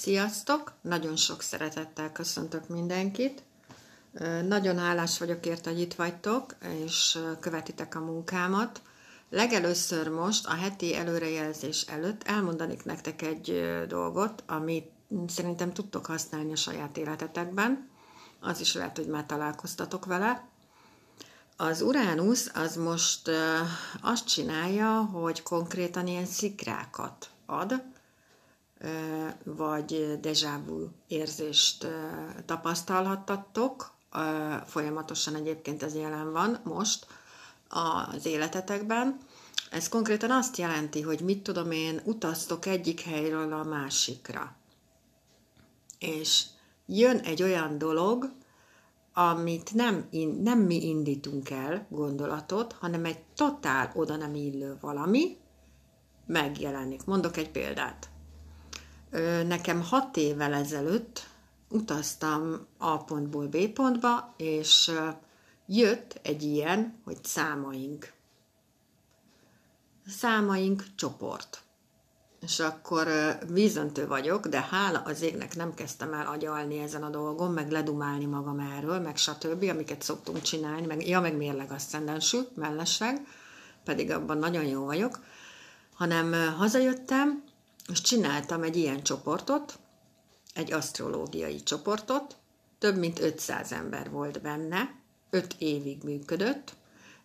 Sziasztok! Nagyon sok szeretettel köszöntök mindenkit. Nagyon hálás vagyok érte, hogy itt vagytok, és követitek a munkámat. Legelőször most, a heti előrejelzés előtt elmondanék nektek egy dolgot, amit szerintem tudtok használni a saját életetekben. Az is lehet, hogy már találkoztatok vele. Az Uránusz az most azt csinálja, hogy konkrétan ilyen szikrákat ad, vagy déjà vu érzést tapasztalhattatok. Folyamatosan egyébként ez jelen van most az életetekben. Ez konkrétan azt jelenti, hogy mit tudom én, utaztok egyik helyről a másikra. És jön egy olyan dolog, amit nem, nem mi indítunk el gondolatot, hanem egy totál oda nem illő valami megjelenik. Mondok egy példát. Nekem hat évvel ezelőtt utaztam A pontból B pontba, és jött egy ilyen, hogy számaink. Számaink csoport. És akkor vízöntő vagyok, de hála az égnek nem kezdtem el agyalni ezen a dolgon, meg ledumálni magam erről, meg stb., amiket szoktunk csinálni, meg, ja, meg mérleg asszendensű, mellesleg, pedig abban nagyon jó vagyok, hanem hazajöttem, és csináltam egy ilyen csoportot, egy asztrológiai csoportot, több mint 500 ember volt benne, 5 évig működött,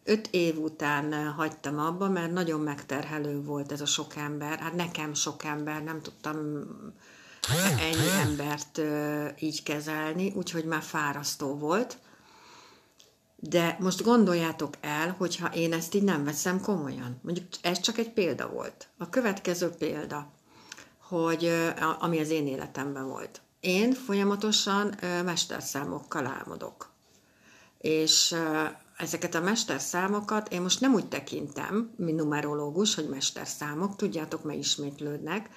5 év után hagytam abba, mert nagyon megterhelő volt ez a sok ember. Hát nekem sok ember, nem tudtam ennyi embert így kezelni, úgyhogy már fárasztó volt. De most gondoljátok el, hogyha én ezt így nem veszem komolyan. Mondjuk ez csak egy példa volt. A következő példa hogy ami az én életemben volt. Én folyamatosan mesterszámokkal álmodok. És ezeket a mesterszámokat én most nem úgy tekintem, mint numerológus, hogy mesterszámok, tudjátok, mert ismétlődnek,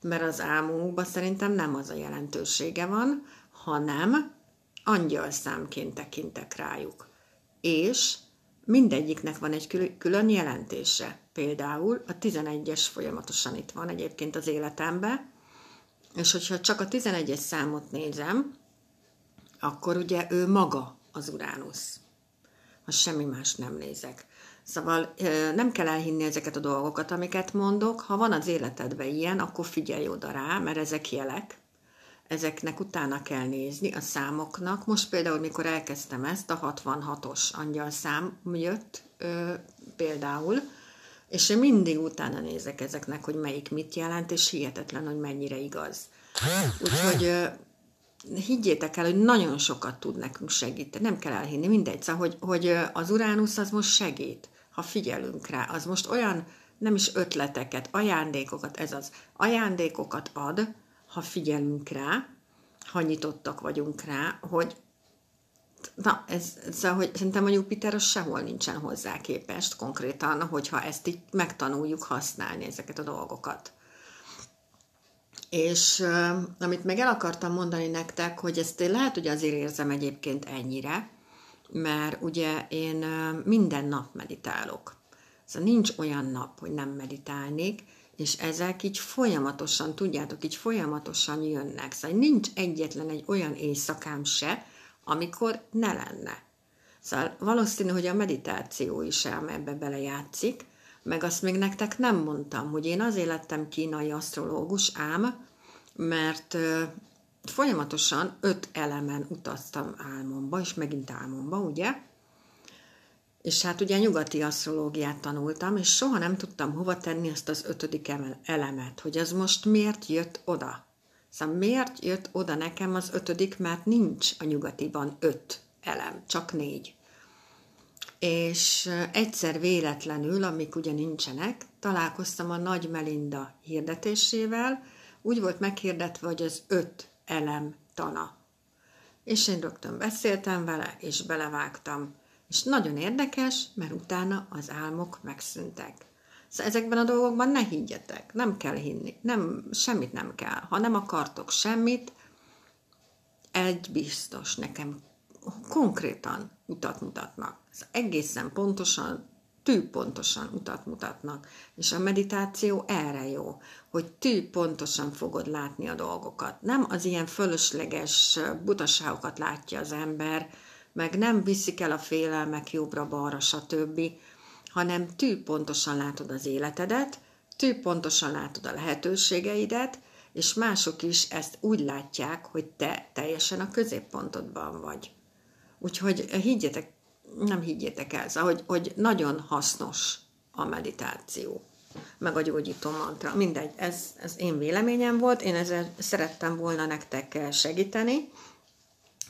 mert az álmunkban szerintem nem az a jelentősége van, hanem angyalszámként tekintek rájuk. És mindegyiknek van egy külön jelentése. Például a 11-es folyamatosan itt van egyébként az életemben, és hogyha csak a 11-es számot nézem, akkor ugye ő maga az Uránusz. Ha semmi más nem nézek. Szóval nem kell elhinni ezeket a dolgokat, amiket mondok. Ha van az életedben ilyen, akkor figyelj oda rá, mert ezek jelek. Ezeknek utána kell nézni, a számoknak. Most például, mikor elkezdtem ezt, a 66-os angyal szám jött például, és én mindig utána nézek ezeknek, hogy melyik mit jelent, és hihetetlen, hogy mennyire igaz. Úgyhogy higgyétek el, hogy nagyon sokat tud nekünk segíteni. Nem kell elhinni, mindegy. Szóval, hogy, hogy az Uránusz az most segít, ha figyelünk rá. Az most olyan, nem is ötleteket, ajándékokat, ez az, ajándékokat ad, ha figyelünk rá, ha nyitottak vagyunk rá, hogy na, ez, szóval, hogy szerintem a Jupiter az sehol nincsen hozzá képest konkrétan, hogyha ezt így megtanuljuk használni, ezeket a dolgokat. És amit meg el akartam mondani nektek, hogy ezt én lehet, hogy azért érzem egyébként ennyire, mert ugye én minden nap meditálok. Szóval nincs olyan nap, hogy nem meditálnék, és ezek így folyamatosan, tudjátok, így folyamatosan jönnek. Szóval nincs egyetlen egy olyan éjszakám se, amikor ne lenne. Szóval valószínű, hogy a meditáció is ám ebbe belejátszik, meg azt még nektek nem mondtam, hogy én azért lettem kínai asztrológus, ám, mert folyamatosan öt elemen utaztam álmomba, és megint álmomba, ugye? És hát ugye nyugati asztrológiát tanultam, és soha nem tudtam hova tenni azt az ötödik elemet, hogy az most miért jött oda. Szóval miért jött oda nekem az ötödik, mert nincs a nyugatiban öt elem, csak négy. És egyszer véletlenül, amik ugye nincsenek, találkoztam a Nagy Melinda hirdetésével, úgy volt meghirdetve, hogy az öt elem tana. És én rögtön beszéltem vele, és belevágtam. És nagyon érdekes, mert utána az álmok megszűntek. Szóval ezekben a dolgokban ne higgyetek, nem kell hinni, nem, semmit nem kell. Ha nem akartok semmit, egy biztos, nekem konkrétan utat mutatnak. Ez egészen pontosan tűpontosan utat mutatnak. És a meditáció erre jó, hogy tűpontosan fogod látni a dolgokat. Nem az ilyen fölösleges butaságokat látja az ember, meg nem viszik el a félelmek jobbra-balra, stb., hanem tűpontosan látod az életedet, tűpontosan látod a lehetőségeidet, és mások is ezt úgy látják, hogy te teljesen a középpontodban vagy. Úgyhogy higgyetek, nem higgyétek el, szóval, hogy, hogy nagyon hasznos a meditáció, meg a gyógyító mantra. Mindegy, ez, ez én véleményem volt, én ezzel szerettem volna nektek segíteni,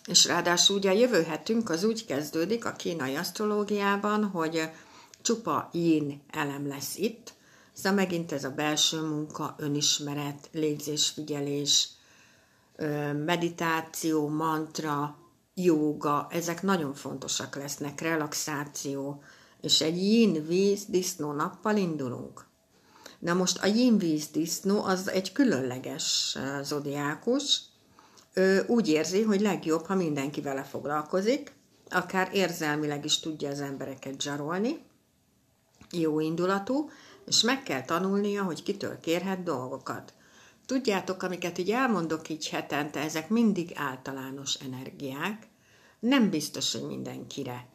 és ráadásul ugye jövő hetünk az úgy kezdődik a kínai asztrológiában, hogy csupa yin elem lesz itt, szóval megint ez a belső munka, önismeret, légzésfigyelés, meditáció, mantra, jóga, ezek nagyon fontosak lesznek, relaxáció, és egy yin víz disznó nappal indulunk. Na most a yin víz disznó az egy különleges zodiákus, ő úgy érzi, hogy legjobb, ha mindenki vele foglalkozik, akár érzelmileg is tudja az embereket zsarolni, jó indulatú, és meg kell tanulnia, hogy kitől kérhet dolgokat. Tudjátok, amiket így elmondok így hetente, ezek mindig általános energiák. Nem biztos, hogy mindenkire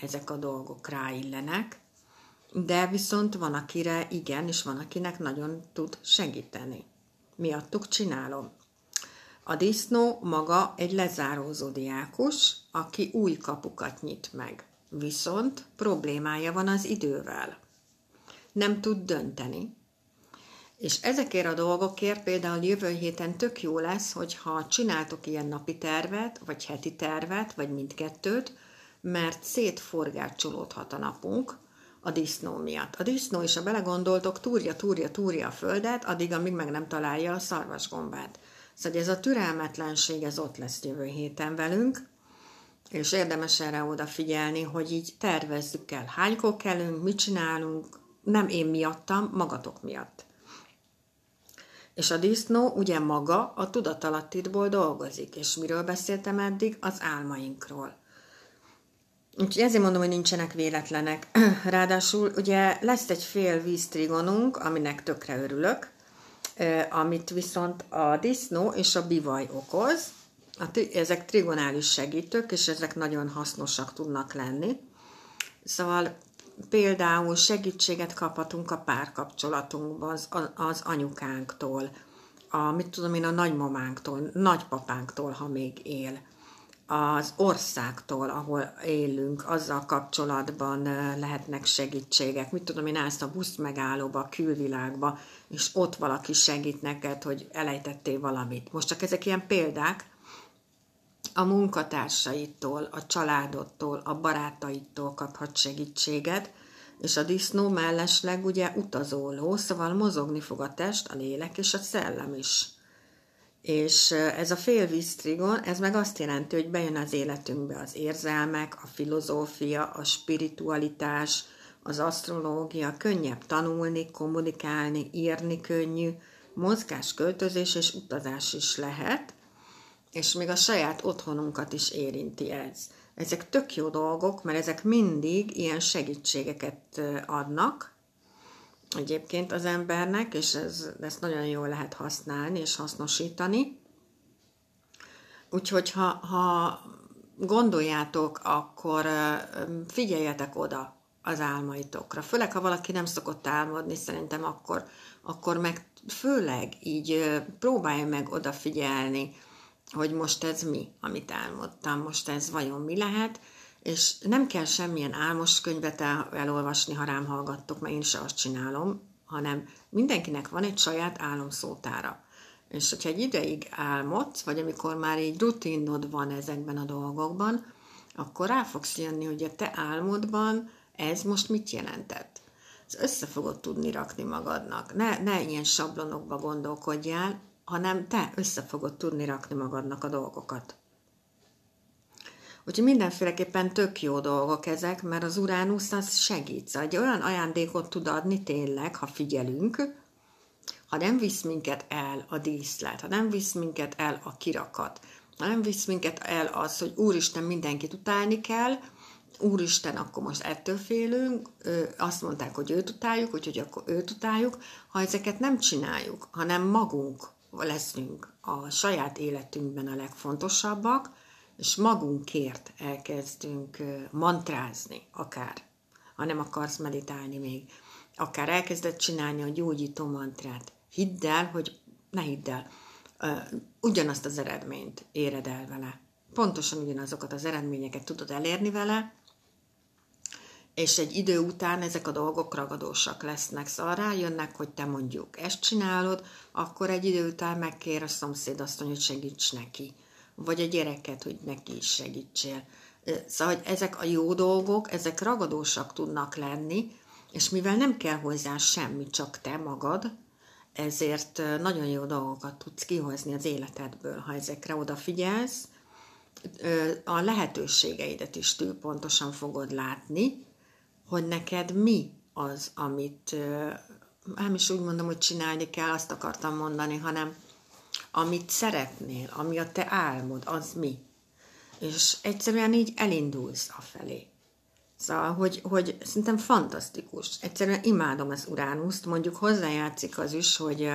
ezek a dolgok ráillenek, de viszont van, akire igen, és van, akinek nagyon tud segíteni. Miattuk csinálom. A disznó maga egy lezáró zodiákus, aki új kapukat nyit meg. Viszont problémája van az idővel. Nem tud dönteni. És ezekért a dolgokért például jövő héten tök jó lesz, hogyha csináltok ilyen napi tervet, vagy heti tervet, vagy mindkettőt, mert szétforgácsolódhat a napunk a disznó miatt. A disznó is, ha belegondoltok, túrja, túrja, túrja a földet, addig, amíg meg nem találja a szarvasgombát. Szóval ez a türelmetlenség, ez ott lesz jövő héten velünk, és érdemes erre odafigyelni, hogy így tervezzük el, hánykor kellünk, mit csinálunk, nem én miattam, magatok miatt. És a disznó ugye maga a tudatalattitból dolgozik, és miről beszéltem eddig? Az álmainkról. Úgyhogy ezért mondom, hogy nincsenek véletlenek. Ráadásul ugye lesz egy fél víztrigonunk, aminek tökre örülök, amit viszont a disznó és a bivaj okoz. A, ezek trigonális segítők, és ezek nagyon hasznosak tudnak lenni. Szóval például segítséget kaphatunk a párkapcsolatunkban az, az anyukánktól, a, mit tudom én, a nagymamánktól, nagypapánktól, ha még él, az országtól, ahol élünk, azzal kapcsolatban lehetnek segítségek. Mit tudom én, állsz a busz megállóba, a külvilágba, és ott valaki segít neked, hogy elejtettél valamit. Most csak ezek ilyen példák, a munkatársaitól, a családodtól, a barátaitól kaphat segítséget, és a disznó mellesleg ugye utazóló, szóval mozogni fog a test, a lélek és a szellem is. És ez a félvíztrigon, ez meg azt jelenti, hogy bejön az életünkbe az érzelmek, a filozófia, a spiritualitás, az asztrológia, könnyebb tanulni, kommunikálni, írni könnyű, mozgás, költözés és utazás is lehet, és még a saját otthonunkat is érinti ez. Ezek tök jó dolgok, mert ezek mindig ilyen segítségeket adnak egyébként az embernek, és ez, ezt nagyon jól lehet használni és hasznosítani. Úgyhogy ha, ha gondoljátok, akkor figyeljetek oda az álmaitokra. Főleg, ha valaki nem szokott álmodni, szerintem akkor, akkor meg főleg így próbálja meg odafigyelni, hogy most ez mi, amit álmodtam, most ez vajon mi lehet, és nem kell semmilyen álmos könyvet el, elolvasni, ha rám hallgattok, mert én se azt csinálom, hanem mindenkinek van egy saját álomszótára. És hogyha egy ideig álmodsz, vagy amikor már így rutinod van ezekben a dolgokban, akkor rá fogsz jönni, hogy a te álmodban ez most mit jelentett. Ez össze fogod tudni rakni magadnak. Ne, ne ilyen sablonokba gondolkodjál, hanem te össze fogod tudni rakni magadnak a dolgokat. Úgyhogy mindenféleképpen tök jó dolgok ezek, mert az Uránusz az segít. Szóval egy olyan ajándékot tud adni tényleg, ha figyelünk, ha nem visz minket el a díszlet, ha nem visz minket el a kirakat, ha nem visz minket el az, hogy úristen mindenkit utálni kell, úristen, akkor most ettől félünk, azt mondták, hogy őt utáljuk, úgyhogy akkor őt utáljuk. Ha ezeket nem csináljuk, hanem magunk leszünk a saját életünkben a legfontosabbak, és magunkért elkezdünk mantrázni, akár, ha nem akarsz meditálni még, akár elkezdett csinálni a gyógyító mantrát. Hidd el, hogy ne hidd el, ugyanazt az eredményt éred el vele. Pontosan ugyanazokat az eredményeket tudod elérni vele, és egy idő után ezek a dolgok ragadósak lesznek, szóval rájönnek, hogy te mondjuk ezt csinálod, akkor egy idő után megkér a szomszéd azt, hogy segíts neki, vagy a gyereket, hogy neki is segítsél. Szóval, hogy ezek a jó dolgok, ezek ragadósak tudnak lenni, és mivel nem kell hozzá semmi, csak te magad, ezért nagyon jó dolgokat tudsz kihozni az életedből, ha ezekre odafigyelsz, a lehetőségeidet is túl pontosan fogod látni, hogy neked mi az, amit nem is úgy mondom, hogy csinálni kell, azt akartam mondani, hanem amit szeretnél, ami a te álmod, az mi. És egyszerűen így elindulsz a felé. Szóval, hogy, hogy szerintem fantasztikus. Egyszerűen imádom az Uránuszt, mondjuk hozzájátszik az is, hogy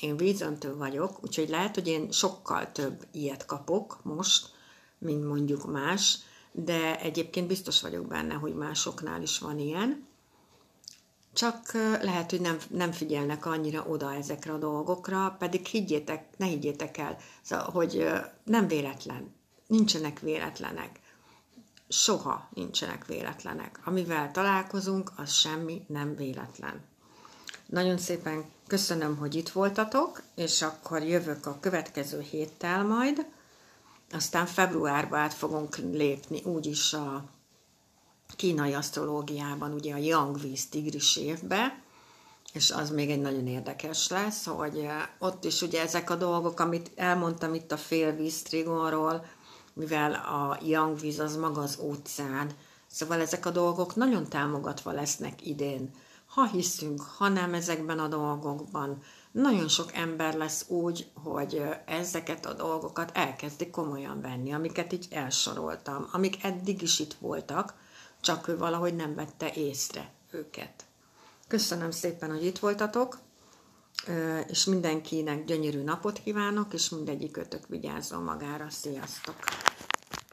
én vízöntő vagyok, úgyhogy lehet, hogy én sokkal több ilyet kapok most, mint mondjuk más, de egyébként biztos vagyok benne, hogy másoknál is van ilyen. Csak lehet, hogy nem, nem figyelnek annyira oda ezekre a dolgokra, pedig higgyétek, ne higgyétek el, hogy nem véletlen, nincsenek véletlenek. Soha nincsenek véletlenek. Amivel találkozunk, az semmi nem véletlen. Nagyon szépen köszönöm, hogy itt voltatok, és akkor jövök a következő héttel majd. Aztán februárban át fogunk lépni úgyis a kínai asztrológiában, ugye a Yang Víz tigris évbe, és az még egy nagyon érdekes lesz, hogy ott is ugye ezek a dolgok, amit elmondtam itt a félvíz trigonról, mivel a Yang víz az maga az óceán, szóval ezek a dolgok nagyon támogatva lesznek idén. Ha hiszünk, ha nem ezekben a dolgokban, nagyon sok ember lesz úgy, hogy ezeket a dolgokat elkezdi komolyan venni, amiket így elsoroltam, amik eddig is itt voltak, csak ő valahogy nem vette észre őket. Köszönöm szépen, hogy itt voltatok, és mindenkinek gyönyörű napot kívánok, és mindegyik ötök vigyázzon magára. Sziasztok!